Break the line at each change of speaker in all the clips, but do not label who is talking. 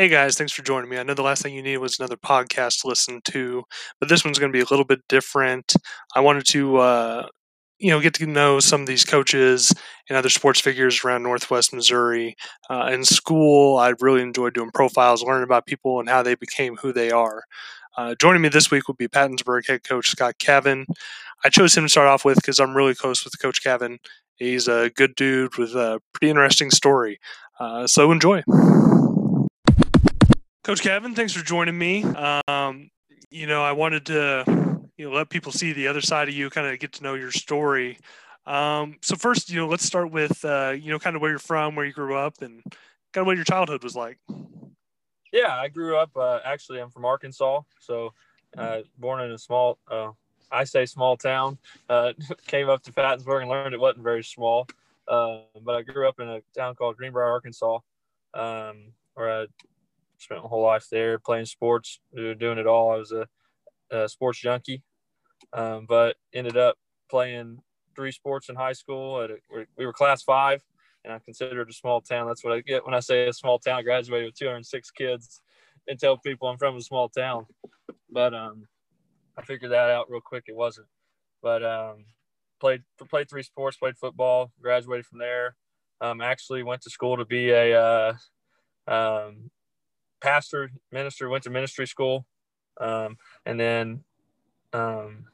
Hey guys, thanks for joining me. I know the last thing you needed was another podcast to listen to, but this one's going to be a little bit different. I wanted to, uh, you know, get to know some of these coaches and other sports figures around Northwest Missouri. Uh, in school, I really enjoyed doing profiles, learning about people and how they became who they are. Uh, joining me this week will be Pattonsburg head coach Scott Cavin. I chose him to start off with because I'm really close with Coach Cavin. He's a good dude with a pretty interesting story. Uh, so enjoy. Coach Cavin, thanks for joining me. Um, you know, I wanted to you know let people see the other side of you, kind of get to know your story. Um, so first, you know, let's start with uh, you know kind of where you're from, where you grew up, and kind of what your childhood was like.
Yeah, I grew up. Uh, actually, I'm from Arkansas, so uh, born in a small. Uh, I say small town. Uh, came up to Pattonsburg and learned it wasn't very small. Uh, but I grew up in a town called Greenbrier, Arkansas, um, where I spent my whole life there playing sports, doing it all. I was a, a sports junkie, um, but ended up playing three sports in high school. A, we were class five, and I consider it a small town. That's what I get when I say a small town. I graduated with 206 kids and tell people I'm from a small town. But um, I figured that out real quick. It wasn't. But um, played played three sports, played football, graduated from there. Um, actually went to school to be a uh, um, pastor, minister, went to ministry school, um, and then, um,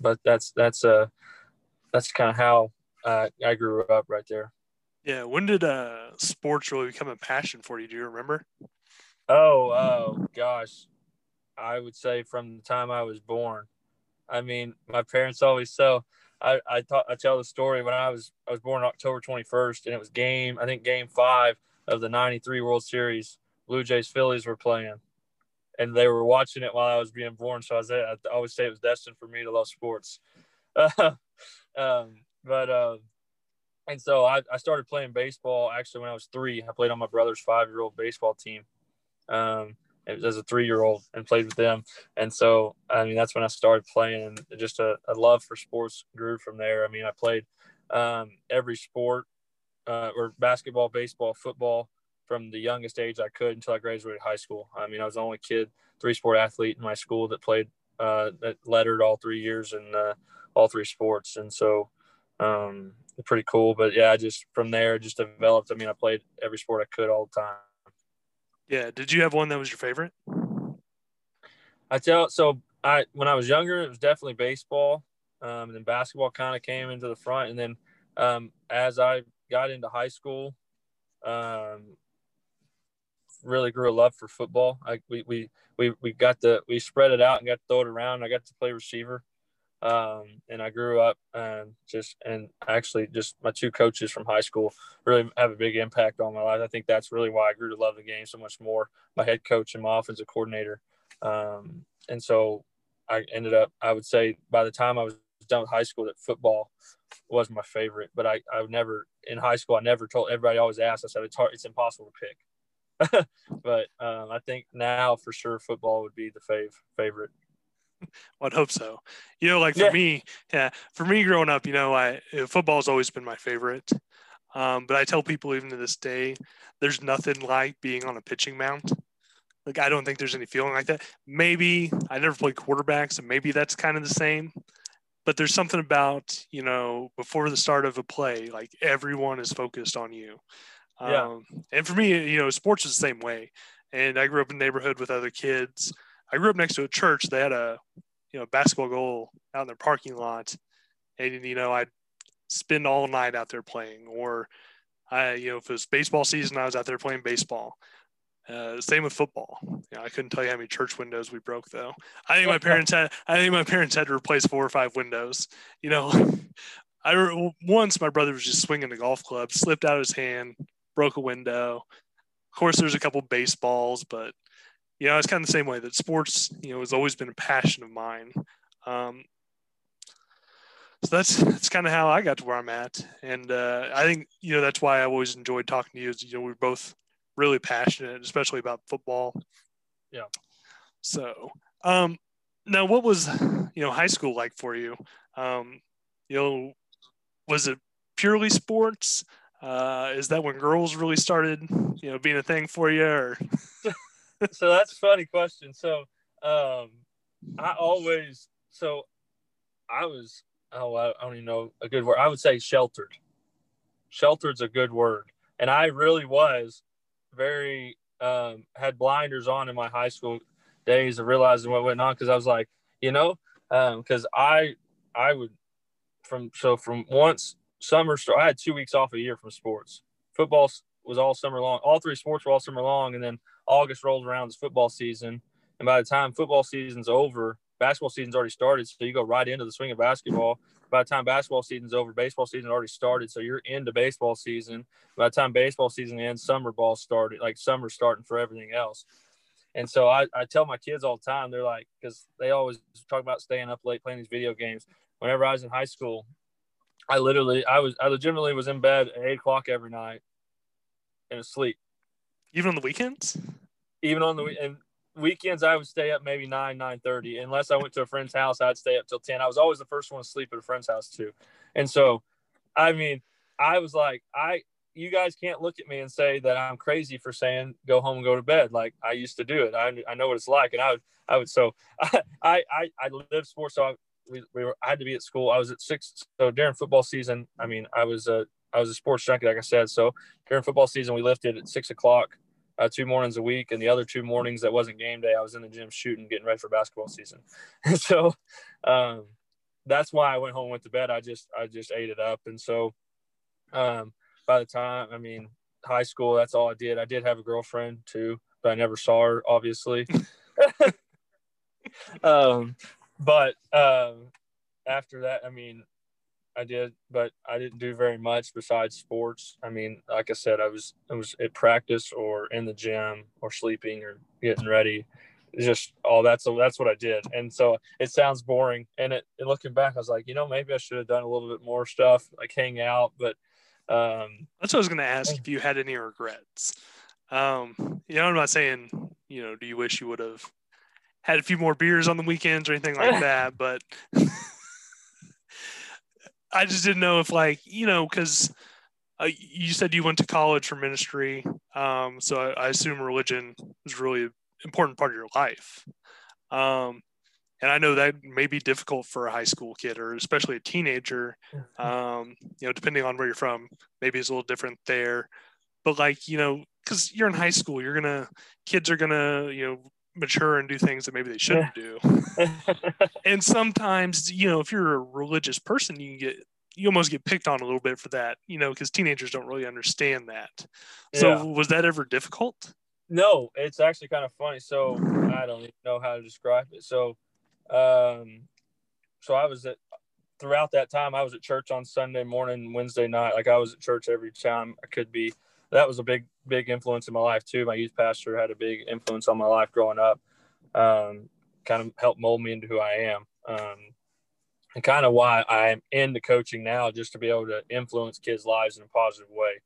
but that's that's uh that's kind of how uh, I grew up right there.
Yeah, when did uh sports really become a passion for you? Do you remember?
Oh, oh gosh, I would say from the time I was born. I mean, my parents always so. I I, thought, I tell the story when I was I was born October 21st, and it was game I think game five of the '93 World Series, Blue Jays Phillies were playing, and they were watching it while I was being born. So I was I always say it was destined for me to love sports. um, but uh, and so I, I started playing baseball actually when I was three. I played on my brother's five year old baseball team. Um, as a three year old and played with them. And so, I mean, that's when I started playing and just a, a love for sports grew from there. I mean, I played um, every sport uh, or basketball, baseball, football, from the youngest age I could until I graduated high school. I mean, I was the only kid, three sport athlete in my school that played, uh, that lettered all three years in uh, all three sports. And so, um, pretty cool. But yeah, I just from there just developed. I mean, I played every sport I could all the time.
Yeah. Did you have one that was your favorite?
I tell so I when I was younger, it was definitely baseball. Um, and then basketball kind of came into the front, and then um, as I got into high school, um, really grew a love for football. I, we, we, we, we got the, we spread it out and got to throw it around. I got to play receiver. Um, and I grew up and just, and actually just my two coaches from high school really have a big impact on my life. I think that's really why I grew to love the game so much more. My head coach and my offensive coordinator. Um, and so I ended up, I would say by the time I was done with high school that football was my favorite, but I, I've never in high school, I never told everybody always asked, I said, it's hard, it's impossible to pick. but um, I think now for sure football would be the fav- favorite.
I'd hope so. You know, like for yeah. me, yeah, for me growing up, you know, I football has always been my favorite. Um, but I tell people even to this day, there's nothing like being on a pitching mound. Like I don't think there's any feeling like that. Maybe I never played quarterback, so maybe that's kind of the same. But there's something about you know before the start of a play, like everyone is focused on you. Yeah. Um, and for me, you know, sports is the same way. And I grew up in a neighborhood with other kids. I grew up next to a church. They had a, you know, basketball goal out in their parking lot. And, you know, I'd spend all night out there playing. Or, I, you know, if it was baseball season, I was out there playing baseball. Uh, same with football. You know, I couldn't tell you how many church windows we broke, though. I think my parents had. I think my parents had to replace four or five windows. You know, I once my brother was just swinging a golf club, slipped out his hand, broke a window. Of course, there's a couple baseballs, but you know, it's kind of the same way that sports, you know, has always been a passion of mine. Um, so that's that's kind of how I got to where I'm at, and uh, I think you know that's why I always enjoyed talking to you. Is you know we're both really passionate, especially about football.
Yeah.
So, um, now what was you know high school like for you? Um, you know, was it purely sports? Uh, is that when girls really started, you know, being a thing for you? Or
so that's a funny question. So um, I always so I was oh I don't even know a good word. I would say sheltered. Sheltered's a good word, and I really was very um, had blinders on in my high school days of realizing what went on because I was like, you know, because um, I I would from so from once summer start, I had two weeks off a year from sports. Football was all summer long. All three sports were all summer long, and then August rolls around as football season. And by the time football season's over, basketball season's already started. So you go right into the swing of basketball. By the time basketball season's over, baseball season already started. So you're into baseball season. By the time baseball season ends, summer ball started. Like summer starting for everything else. And so I, I tell my kids all the time, they're like, because they always talk about staying up late playing these video games. Whenever I was in high school, I literally, I was, I legitimately was in bed at eight o'clock every night and asleep.
Even on the weekends?
Even on the and weekends, I would stay up maybe nine, nine thirty. Unless I went to a friend's house, I'd stay up till ten. I was always the first one to sleep at a friend's house too. And so, I mean, I was like, I, you guys can't look at me and say that I'm crazy for saying go home and go to bed. Like I used to do it. I, I know what it's like. And I would, I would, so I, I, I live sports. So I, we, we were, I had to be at school. I was at six. So during football season, I mean, I was a, I was a sports junkie, like I said. So during football season, we lifted at six o'clock, uh, two mornings a week, and the other two mornings that wasn't game day, I was in the gym shooting, getting ready for basketball season. So um, that's why I went home, went to bed. I just, I just ate it up, and so um, by the time, I mean, high school, that's all I did. I did have a girlfriend too, but I never saw her, obviously. um, but um, after that, I mean, I did, but I didn't do very much besides sports. I mean, like I said, I was I was at practice or in the gym or sleeping or getting ready. It's just all that's that's what I did. And so it sounds boring. And it and looking back, I was like, you know, maybe I should have done a little bit more stuff, like hang out. But um,
that's what I was going to ask if you had any regrets. Um, you know, I'm not saying, you know, do you wish you would have had a few more beers on the weekends or anything like that, but I just didn't know if like you know because uh, you said you went to college for ministry, um, so I, I, assume religion is really an important part of your life. Um, and I know that may be difficult for a high school kid or especially a teenager. Um, you know, depending on where you're from, maybe it's a little different there. But like you know, because you're in high school, you're gonna kids are gonna you know mature and do things that maybe they shouldn't do. and sometimes, you know, if you're a religious person, you can get you almost get picked on a little bit for that, you know, because teenagers don't really understand that. So yeah. was that ever difficult?
No, it's actually kind of funny. So I don't even know how to describe it. So um so I was at throughout that time I was at church on Sunday morning, Wednesday night. Like I was at church every time I could be that was a big big influence in my life too. My youth pastor had a big influence on my life growing up. Um, kind of helped mold me into who I am. Um, and kind of why I'm into coaching now, just to be able to influence kids' lives in a positive way.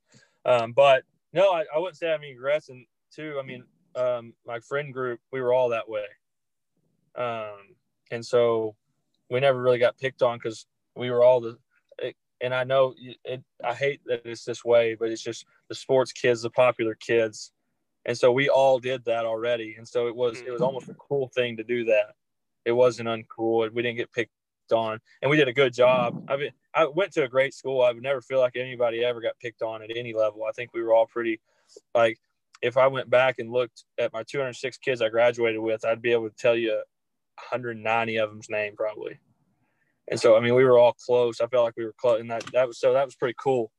Um, but no, I, I, wouldn't say I have any regrets. And I mean, um, my friend group, we were all that way. Um, and so we never really got picked on because we were all the and I know it, I hate that it's this way, but it's just the sports kids, the popular kids, and so we all did that already, and so it was it was mm-hmm. almost a cool thing to do that. It wasn't uncool. We didn't get picked on, and we did a good job. I mean, I went to a great school. I would never feel like anybody ever got picked on at any level. I think we were all pretty, like, if I went back and looked at my 206 kids I graduated with, I'd be able to tell you 190 of them's name probably and so I mean we were all close. I felt like we were close, and that that was so that was pretty cool.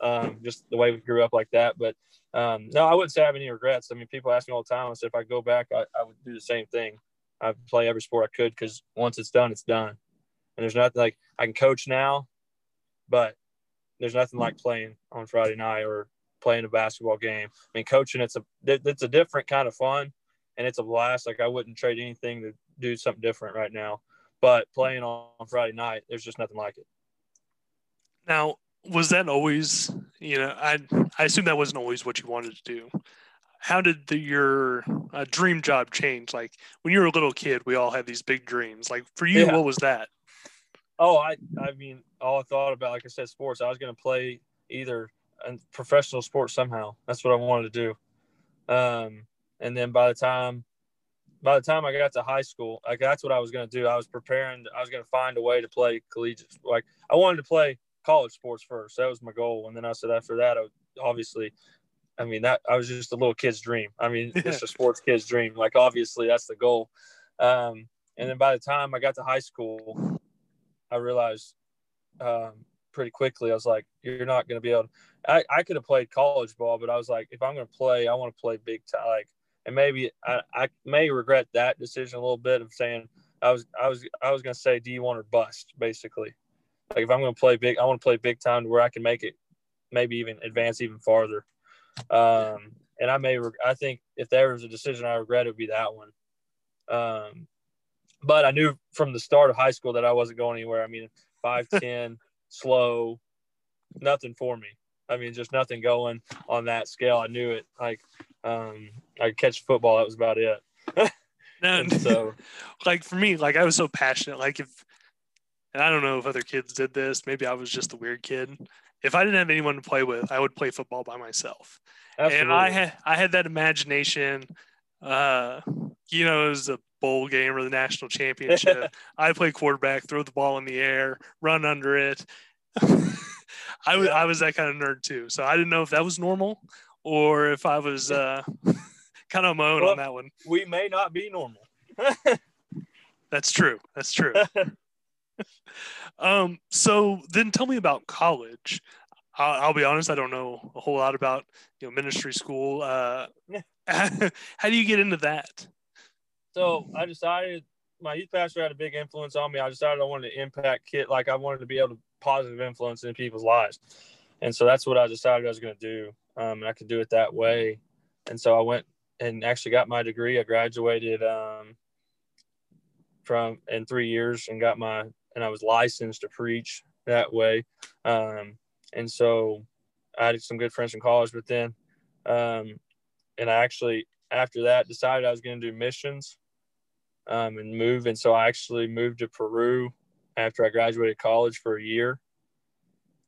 Um, just the way we grew up like that. But um, no, I wouldn't say I have any regrets. I mean, people ask me all the time. I said if I go back, I, I would do the same thing. I play every sport I could because once it's done, it's done. And there's nothing like I can coach now, but there's nothing like playing on Friday night or playing a basketball game. I mean, coaching it's a it's a different kind of fun, and it's a blast. Like I wouldn't trade anything to do something different right now. But playing on Friday night, there's just nothing like it.
Now, was that always, you know, I I assume that wasn't always what you wanted to do. How did the, your uh, dream job change? Like when you were a little kid, we all had these big dreams. Like for you, yeah. what was that?
Oh, I I mean, all I thought about, like I said, sports. I was going to play either a professional sports somehow. That's what I wanted to do. Um, and then by the time by the time I got to high school, like that's what I was going to do. I was preparing. I was going to find a way to play collegiate. Like I wanted to play college sports first. That was my goal. And then I said after that, I would, obviously, I mean that I was just a little kid's dream. I mean, it's a sports kid's dream. Like obviously, that's the goal. Um, and then by the time I got to high school, I realized um, pretty quickly I was like, you're not going to be able. To, I I could have played college ball, but I was like, if I'm going to play, I want to play big time. Like and maybe I, I may regret that decision a little bit of saying I was I was I was gonna say D one or bust basically. Like if I'm gonna play big, I want to play big time to where I can make it, maybe even advance even farther. Um, and I may I think if there was a decision I regret, it would be that one. Um, but I knew from the start of high school that I wasn't going anywhere. I mean, five ten, slow, nothing for me. I mean, just nothing going on that scale. I knew it. Like um, I could catch football. That was about it.
no, so like for me, like I was so passionate. Like if, and I don't know if other kids did this. Maybe I was just the weird kid. If I didn't have anyone to play with, I would play football by myself. Absolutely. And I had I had that imagination. Uh, you know, it was a bowl game or the national championship. I play quarterback, throw the ball in the air, run under it. I was I was that kind of nerd too. So I didn't know if that was normal or if I was uh, kind of my own well, on that one.
We may not be normal.
That's true. That's true. Um, so then tell me about college. I'll, I'll, be honest, I don't know a whole lot about you know ministry school. Uh, how do you get into that?
So I decided my youth pastor had a big influence on me. I decided I wanted to impact kid, like I wanted to be able to positive influence in people's lives, and so that's what I decided I was going to do um, and I could do it that way. And so I went and actually got my degree. I graduated um, from in three years and got my and I was licensed to preach that way. Um, and so I had some good friends from college, but then um, and I actually after that decided I was going to do missions um, and move. And so I actually moved to Peru after I graduated college for a year.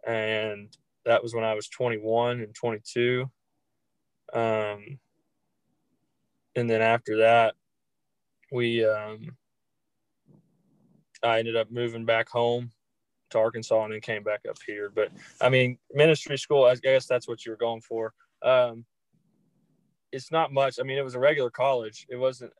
And that was when I was 21 and 22. Um, and then after that, we, um, I ended up moving back home to Arkansas and then came back up here. But I mean, ministry school, I guess that's what you were going for. Um, it's not much. I mean, it was a regular college. It wasn't,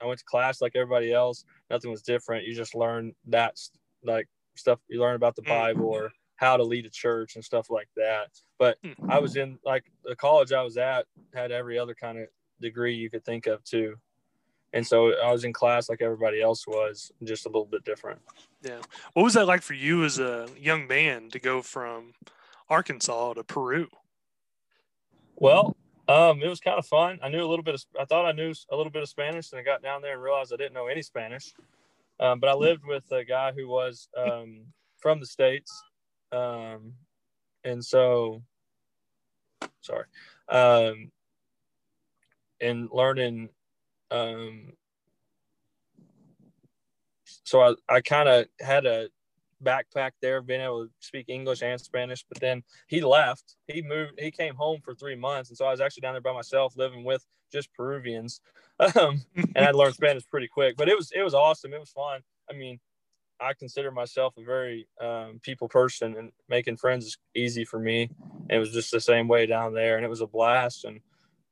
I went to class like everybody else. Nothing was different. You just learn that like stuff you learn about the mm. Bible or how to lead a church and stuff like that. But hmm. I was in like the college I was at had every other kind of degree you could think of too. And so I was in class like everybody else was, just a little bit different.
Yeah. What was that like for you as a young man to go from Arkansas to Peru?
Well, um, it was kind of fun. I knew a little bit of, I thought I knew a little bit of Spanish and I got down there and realized I didn't know any Spanish. Um, but I lived with a guy who was um, from the States um, and so, sorry, um, and learning, um, so I, I kind of had a backpack there, being able to speak English and Spanish. But then he left. He moved. He came home for three months, and so I was actually down there by myself, living with just Peruvians. Um, and I learned Spanish pretty quick. But it was it was awesome. It was fun. I mean, I consider myself a very um, people person, and making friends is easy for me. It was just the same way down there, and it was a blast. And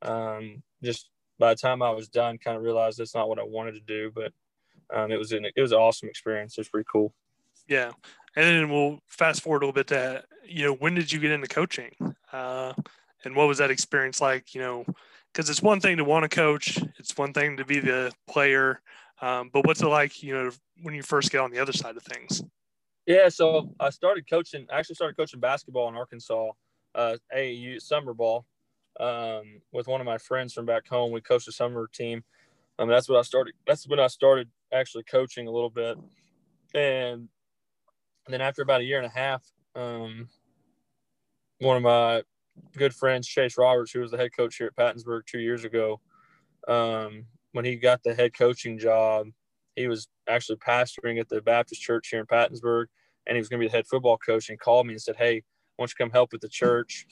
um, just by the time I was done, kind of realized that's not what I wanted to do, but um, it was an it was an awesome experience. It's pretty cool.
Yeah, and then we'll fast forward a little bit to you know when did you get into coaching, uh, and what was that experience like? You know, because it's one thing to want to coach, it's one thing to be the player. Um, but what's it like, you know, when you first get on the other side of things?
Yeah, so I started coaching. I actually started coaching basketball in Arkansas, uh, AAU summer ball, um, with one of my friends from back home. We coached a summer team. That's what I started. That's when I started actually coaching a little bit, and, and then after about a year and a half, um, one of my good friends, Chase Roberts, who was the head coach here at Pattonsburg two years ago, um, when he got the head coaching job, he was actually pastoring at the Baptist church here in Pattonsburg, and he was going to be the head football coach. And called me and said, "Hey, why don't you come help with the church?"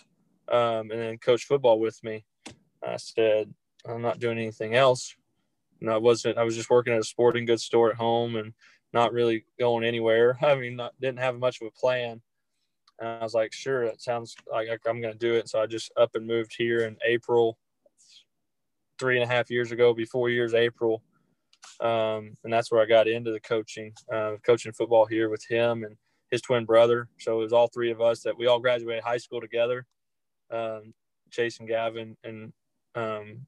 Um, and then coach football with me. I said, I'm not doing anything else. And I wasn't, I was just working at a sporting goods store at home and not really going anywhere. I mean, not, didn't have much of a plan. And I was like, sure, it sounds like I'm going to do it. So I just up and moved here in April, three and a half years ago, be four years April. Um, and that's where I got into the coaching, uh, coaching football here with him and his twin brother. So it was all three of us that we all graduated high school together. Um, Chase and Gavin, and um,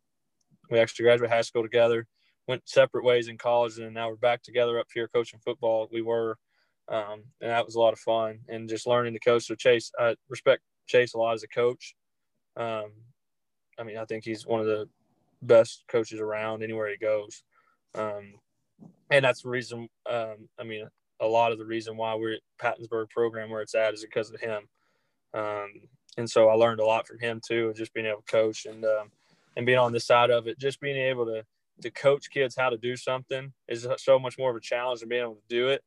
we actually graduated high school together. Went separate ways in college, and now we're back together up here coaching football. We were, um, and that was a lot of fun, and just learning to coach. So Chase, I respect Chase a lot as a coach. Um, I mean, I think he's one of the best coaches around anywhere he goes. Um, and that's the reason, um, I mean, a lot of the reason why we're at Pattonsburg program where it's at is because of him. Um, and so I learned a lot from him too, just being able to coach and um, and being on this side of it. Just being able to to coach kids how to do something is so much more of a challenge than being able to do it.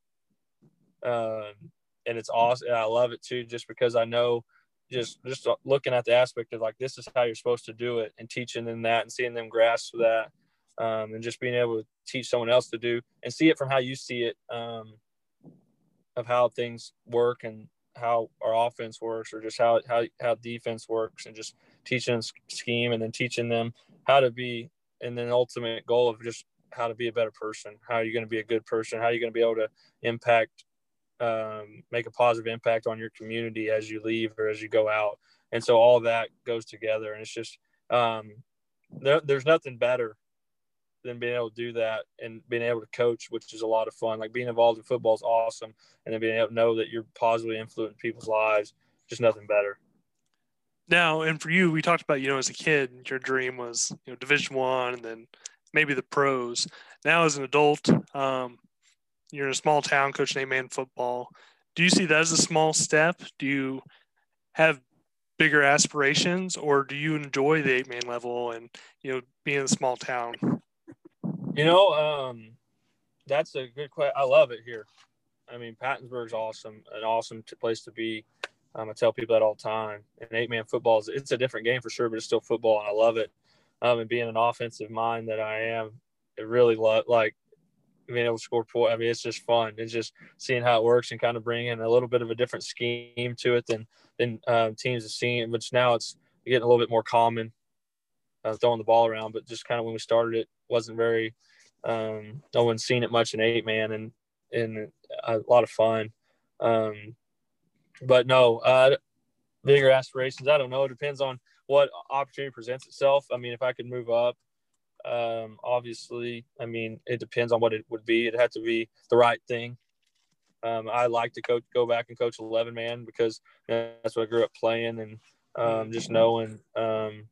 Um, and it's awesome. I love it too, just because I know just just looking at the aspect of like this is how you're supposed to do it and teaching them that and seeing them grasp that um, and just being able to teach someone else to do and see it from how you see it um, of how things work and how our offense works or just how how how defense works and just teaching scheme and then teaching them how to be and then ultimate goal of just how to be a better person. How are you going to be a good person? How are you going to be able to impact um, make a positive impact on your community as you leave or as you go out? And so all that goes together and it's just um, there, there's nothing better than being able to do that and being able to coach, which is a lot of fun. Like being involved in football is awesome, and then being able to know that you're positively influencing people's lives, just nothing better.
Now, and for you, we talked about you know as a kid, your dream was you know Division One, and then maybe the pros. Now, as an adult, um, you're in a small town coaching eight man football. Do you see that as a small step? Do you have bigger aspirations, or do you enjoy the eight man level and you know being in a small town?
You know, um, that's a good question. I love it here. I mean, Pattonsburg's awesome, an awesome t- place to be. Um, I tell people that all the time. And eight man football is it's a different game for sure, but it's still football, and I love it. Um, and being an offensive mind that I am, it really love like being able to score points. I mean, it's just fun. It's just seeing how it works and kind of bringing a little bit of a different scheme to it than than um, teams have seen. Which now it's getting a little bit more common, uh, throwing the ball around. But just kind of when we started, it wasn't very um, no one's seen it much in eight man and and a lot of fun. Um, but no, uh, bigger aspirations. I don't know. It depends on what opportunity presents itself. I mean, if I could move up, um, obviously, I mean, it depends on what it would be. It had to be the right thing. Um, I like to coach, go back and coach 11 man because that's what I grew up playing and um, just knowing. Um,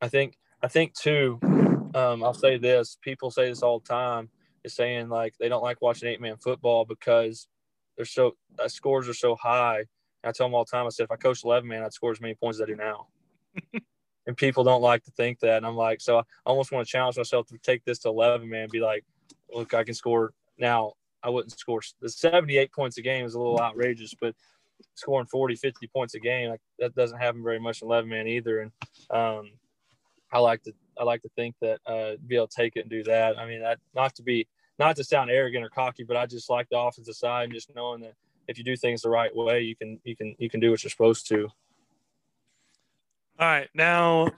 I think, I think too, um, I'll say this: people say this all the time, is saying like they don't like watching eight man football because they're so uh, scores are so high. And I tell them all the time, I said if I coach eleven man, I'd score as many points as I do now. and people don't like to think that. And I'm like, so I almost want to challenge myself to take this to eleven man, be like, look, I can score now. I wouldn't score the 78 points a game is a little outrageous, but scoring 40, 50 points a game, like, that doesn't happen very much in 11 man either. And um, I like to I like to think that uh, be able to take it and do that. I mean, that, not to be not to sound arrogant or cocky, but I just like the offensive side and just knowing that if you do things the right way, you can you can you can do what you're supposed to.
All right, now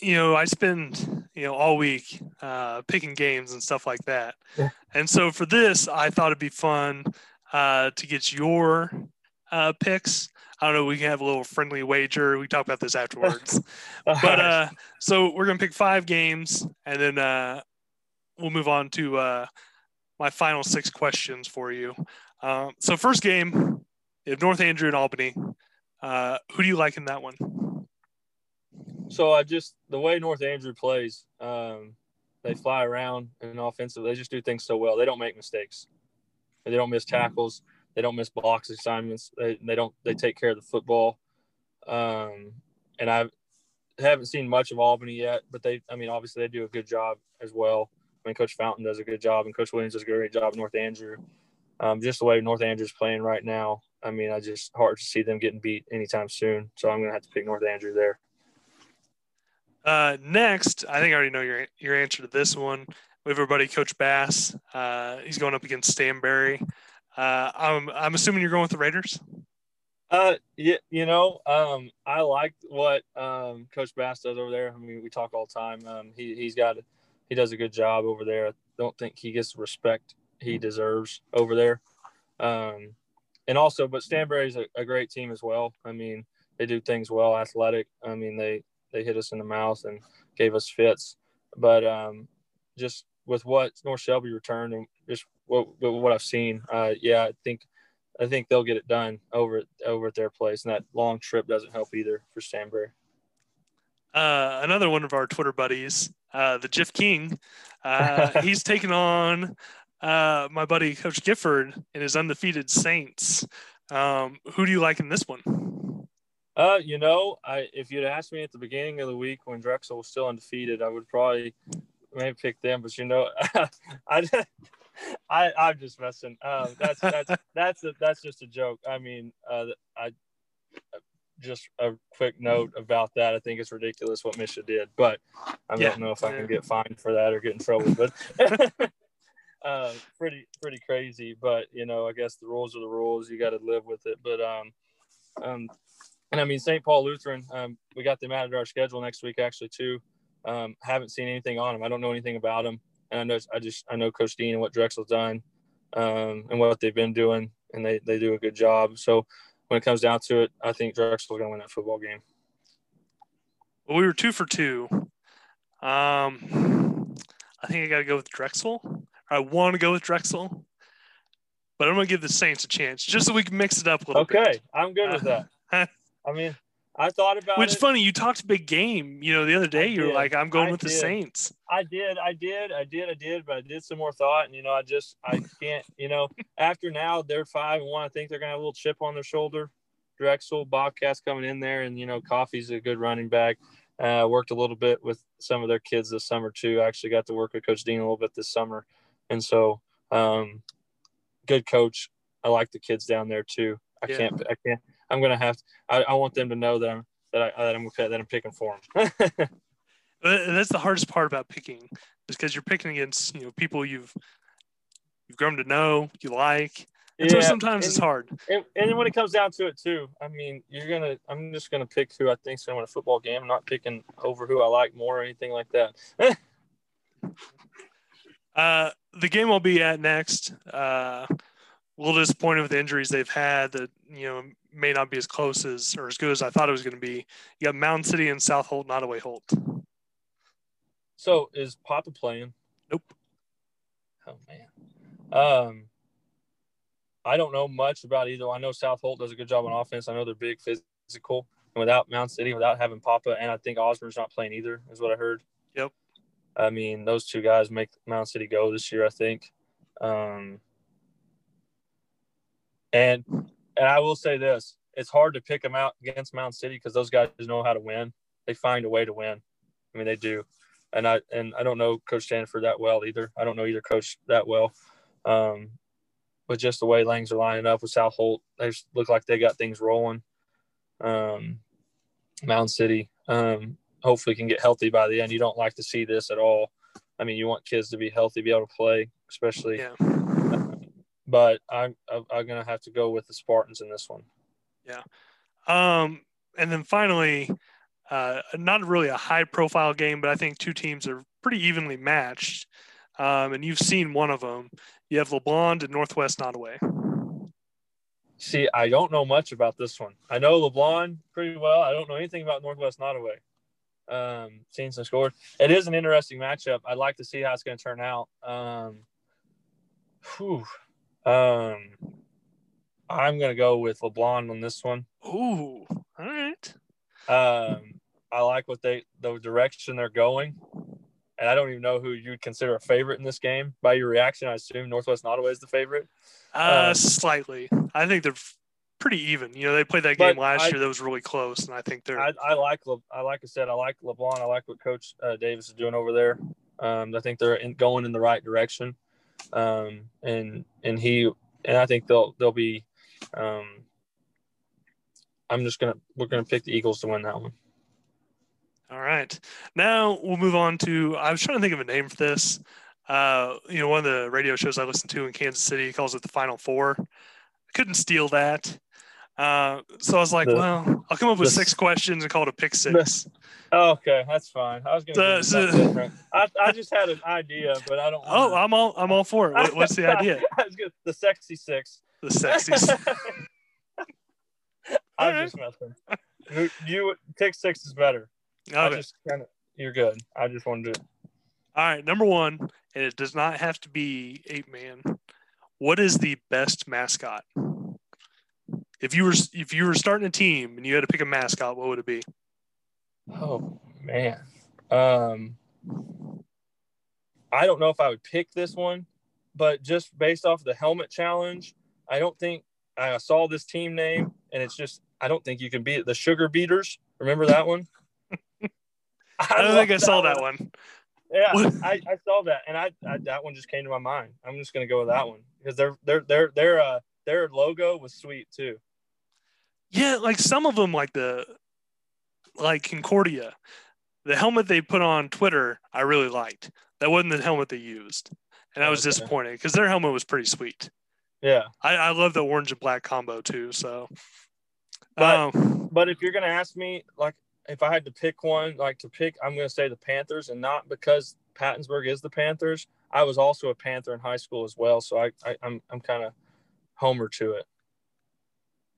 you know I spend you know all week uh, picking games and stuff like that, yeah. and so for this, I thought it'd be fun uh, to get your uh, picks. I don't know. We can have a little friendly wager. We talk about this afterwards. but uh, so we're gonna pick five games, and then uh, we'll move on to uh, my final six questions for you. Um, so first game, if North Andrew and Albany. Uh, who do you like in that one?
So I just the way North Andrew plays, um, they fly around and offensive. They just do things so well. They don't make mistakes. They don't miss tackles. They don't miss blocks assignments. They, they don't they take care of the football. Um, and I haven't seen much of Albany yet, but they I mean obviously they do a good job as well. I mean Coach Fountain does a good job and Coach Williams does a great job. North Andrew, um, just the way North Andrew's playing right now, I mean, I just hard to see them getting beat anytime soon. So I'm going to have to pick North Andrew there.
Uh, next, I think I already know your your answer to this one. We have our buddy Coach Bass. Uh, he's going up against Stanberry. Uh, I'm I'm assuming you're going with the Raiders.
Uh, yeah, you know, um, I like what um, Coach Bass does over there. I mean, we talk all the time. Um, he he's got he does a good job over there. I don't think he gets the respect he deserves over there. Um, and also, but Stanberry's a, a great team as well. I mean, they do things well, athletic. I mean, they they hit us in the mouth and gave us fits. But um, just with what North Shelby returned and just what what I've seen, uh, yeah, I think I think they'll get it done over over at their place. And that long trip doesn't help either for Stanberry.
Uh, another one of our Twitter buddies, uh, the Jiff King, uh, he's taking on uh, my buddy Coach Gifford and his undefeated Saints. Um, who do you like in this one?
Uh, you know, I if you'd asked me at the beginning of the week when Drexel was still undefeated, I would probably maybe pick them. But you know, I, I I'm just messing. Um, that's that's that's a, that's just a joke. I mean, uh, I just a quick note about that. I think it's ridiculous what MSHSAA did, but I yeah. don't know if I can get fined for that or get in trouble. But uh, pretty pretty crazy. But you know, I guess the rules are the rules. You got to live with it. But um, um, and I mean St. Paul Lutheran. Um, we got them added to our schedule next week actually too. Um, haven't seen anything on them. I don't know anything about them. And I know I just I know Coach Dean and what Drexel's done, um, and what they've been doing, and they they do a good job. So when it comes down to it, I think Drexel's going to win that football game.
Well, we were two for two. Um, I think I got to go with Drexel. I want to go with Drexel, but I'm going to give the Saints a chance just so we can mix it up a little
okay,
bit.
Okay, I'm good with that. I mean, I thought about
Which
it.
funny, you talked big game. You know, the other day you were like, "I'm going I with did. the Saints."
I did, I did, I did, I did, but I did some more thought, and you know, I just I can't. You know, after now they're five and one. I think they're gonna have a little chip on their shoulder. Drexel, Bobcats coming in there, and you know, Coffee's a good running back. Uh, worked a little bit with some of their kids this summer too. I actually got to work with Coach Dean a little bit this summer. And so, um, good coach. I like the kids down there too. I yeah. can't, I can't, I'm going to have, to, I, I want them to know that I'm, that I, that I'm, that I'm picking for them.
that's the hardest part about picking is because you're picking against, you know, people you've, you've grown to know, you like. And yeah, so sometimes
and,
it's hard.
And, and when it comes down to it too, I mean, you're gonna. I'm just gonna pick who I think's gonna win a football game. I'm not picking over who I like more or anything like that.
uh, the game I'll be at next, uh, a little disappointed with the injuries they've had that, you know, may not be as close as or as good as I thought it was going to be. You got Mound City and South Holt, Nodaway-Holt.
So is Papa playing?
Nope.
Oh man. Um, I don't know much about either. I know South Holt does a good job on offense. I know they're big, physical, and without Mound City, without having Papa, and I think Osborne's not playing either, is what I heard.
Yep.
I mean, those two guys make Mound City go this year, I think. Um, and and I will say this: it's hard to pick them out against Mound City because those guys know how to win. They find a way to win. I mean, they do. And I and I don't know Coach Stanford that well either. I don't know either coach that well. Um, but just the way Langs are lining up with South Holt, they look like they got things rolling. Um, City, um, hopefully can get healthy by the end. You don't like to see this at all. I mean, you want kids to be healthy, be able to play, especially.
Yeah.
But I'm I'm gonna have to go with the Spartans in this one.
Yeah. Um, and then finally, uh, not really a high profile game, but I think two teams are pretty evenly matched. Um, and you've seen one of them. You have LeBlond and Northwest Nodaway.
See, I don't know much about this one. I know LeBlond pretty well. I don't know anything about Northwest Nodaway um, seen some scores. It is an interesting matchup. I'd like to see how it's going to turn out. Um, whew, um, I'm going to go with LeBlond on this one.
Ooh, all right.
Um, I like what they the direction they're going, and I don't even know who you'd consider a favorite in this game. By your reaction, I assume Northwest Nodaway is the favorite.
Uh, um, slightly. I think they're pretty even. You know, they played that game last I, year that was really close, and I think they're.
I, I like Le, I like I said I like LeBlond. I like what Coach uh, Davis is doing over there. Um, I think they're in, going in the right direction, um, and and he and I think they'll they'll be um, I'm just gonna we're gonna pick the Eagles to win that one.
All right. Now we'll move on to. I was trying to think of a name for this. Uh, you know, one of the radio shows I listen to in Kansas City calls it the Final Four. I couldn't steal that. Uh, so I was like,
The-
well, I'll come up with
the-
six questions and call it a pick six.
Oh, okay, that's fine. I was gonna.
So- so-.
I, I just had an idea, but I don't.
Oh,
wanna-
I'm all I'm all for it. What, what's the idea?
I was gonna, the sexy six.
The sexiest.
I'm just messing. You, you pick six is better. I
Okay.
just kind of. You're good. I just wanted to.
All right. Number one, and it does not have to be eight man. What is the best mascot? If you were if you were starting a team and you had to pick a mascot, what would it be?
Oh man. Um. I don't know if I would pick this one, but just based off the helmet challenge, I don't think I saw this team name, and it's just I don't think you can beat it. The Sugar Beaters. Remember that one?
I don't think I saw that one.
Yeah, I, I saw that, and I, I that one just came to my mind. I'm just gonna go with that one because their their their their uh their logo was sweet too.
Yeah, like some of them, like the like Concordia, the helmet they put on Twitter, I really liked. That wasn't the helmet they used, and I was
Okay.
disappointed because their helmet was pretty sweet.
Yeah,
I, I love the orange and black combo too. So,
But-
um,
but if you're gonna ask me, like, if I had to pick one, like to pick, I'm gonna say the Panthers, and not because Pattonsburg is the Panthers. I was also a Panther in high school as well, so I, I I'm I'm kind of homer to it.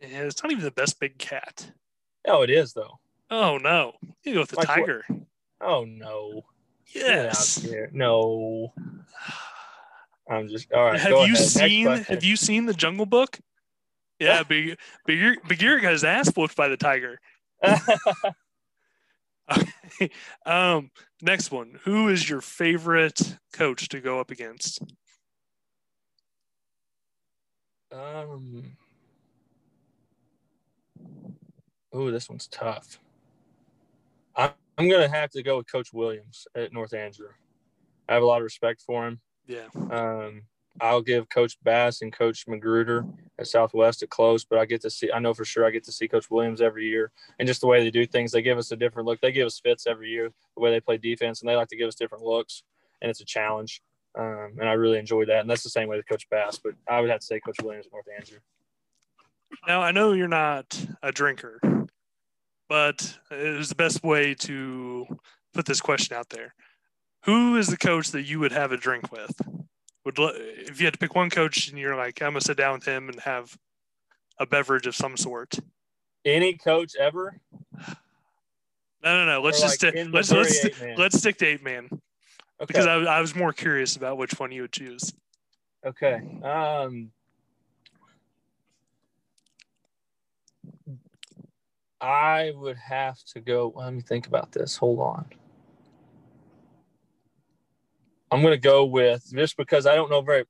Yeah, it's not even the best big cat.
Oh, it is though.
Oh no, you go with the
Like what?
tiger.
Oh no.
Yes.
No. I'm just all right.
have you
ahead.
Seen. Have you seen the Jungle Book? Yeah, Big Big Big got his ass whooped by the tiger. Okay. Um, next one. Who is your favorite coach to go up against?
Um. Oh, this one's tough. I'm, I'm gonna have to go with Coach Williams at North Andrew. I have a lot of respect for him.
Yeah.
Um, I'll give Coach Bass and Coach Magruder at Southwest a close, but I get to see. I know for sure I get to see Coach Williams every year, and just the way they do things, they give us a different look. They give us fits every year, the way they play defense, and they like to give us different looks, and it's a challenge. Um, and I really enjoy that, and that's the same way with Coach Bass. But I would have to say Coach Williams at North Andrew.
Now I know you're not a drinker, but it was the best way to put this question out there. Who is the coach that you would have a drink with? Would if you had to pick one coach and you're like, I'm gonna sit down with him and have a beverage of some sort.
Any coach ever?
No, no, no. Let's
Or,
just
like,
stick. Let's let's
eight-man?
let's stick to eight man
Okay.
because I, I was more curious about which one you would choose.
Okay. Um, I would have to go. Let me think about this. Hold on. I'm going to go with just because I don't know very,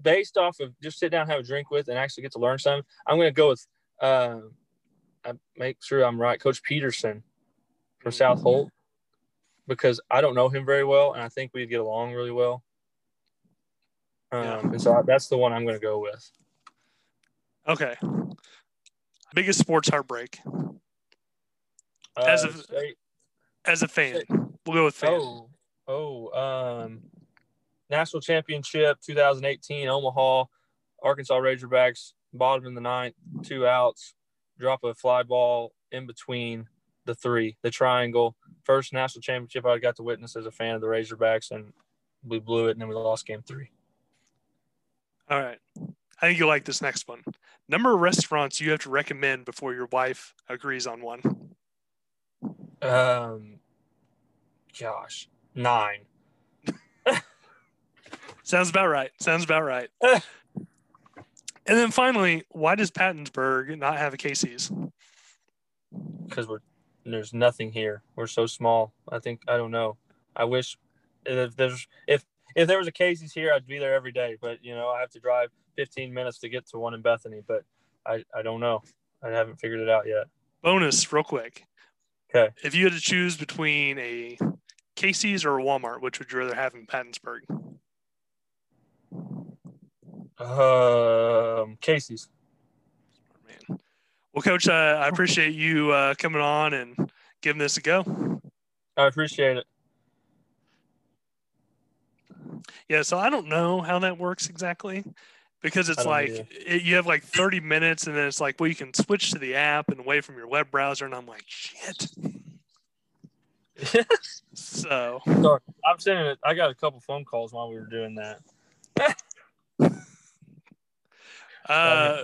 based off of just sit down, have a drink with, and actually get to learn something. I'm going to go with, uh, I make sure I'm right, Coach Peterson from South Holt, because I don't know him very well, and I think we'd get along really well. Um,
Yeah.
And so that's the one I'm going to go with.
Okay. Biggest sports heartbreak As
Uh,
of- as a fan. We'll go with fan.
oh, oh, um, national championship 2018 Omaha, Arkansas Razorbacks, bottom in the ninth, two outs, drop a fly ball in between the three, the triangle. First national championship I got to witness as a fan of the Razorbacks, and we blew it, and then we lost game three.
All right. I think you'll like this next one. Number of restaurants you have to recommend before your wife agrees on one.
Um, gosh, nine.
Sounds about right. Sounds about right. and then finally, why does Pattonsburg not have a Casey's?
because we're there's nothing here. We're so small. I think I don't know. I wish if there's if if there was a Casey's here, I'd be there every day. But you know, I have to drive 15 minutes to get to one in Bethany. But I I don't know. I haven't figured it out yet.
Bonus, real quick.
Okay.
If you had to choose between a Casey's or a Walmart, which would you rather have in Pattonsburg?
Um, Casey's.
Man. Well, Coach, uh, I appreciate you uh, coming on and giving this a go.
I appreciate it.
Yeah, so I don't know how that works exactly because it's like it, you have like 30 minutes and then it's like, well, you can switch to the app and away from your web browser. And I'm like, shit. so
Sorry, I'm sending it. I got a couple phone calls while we were doing that.
uh,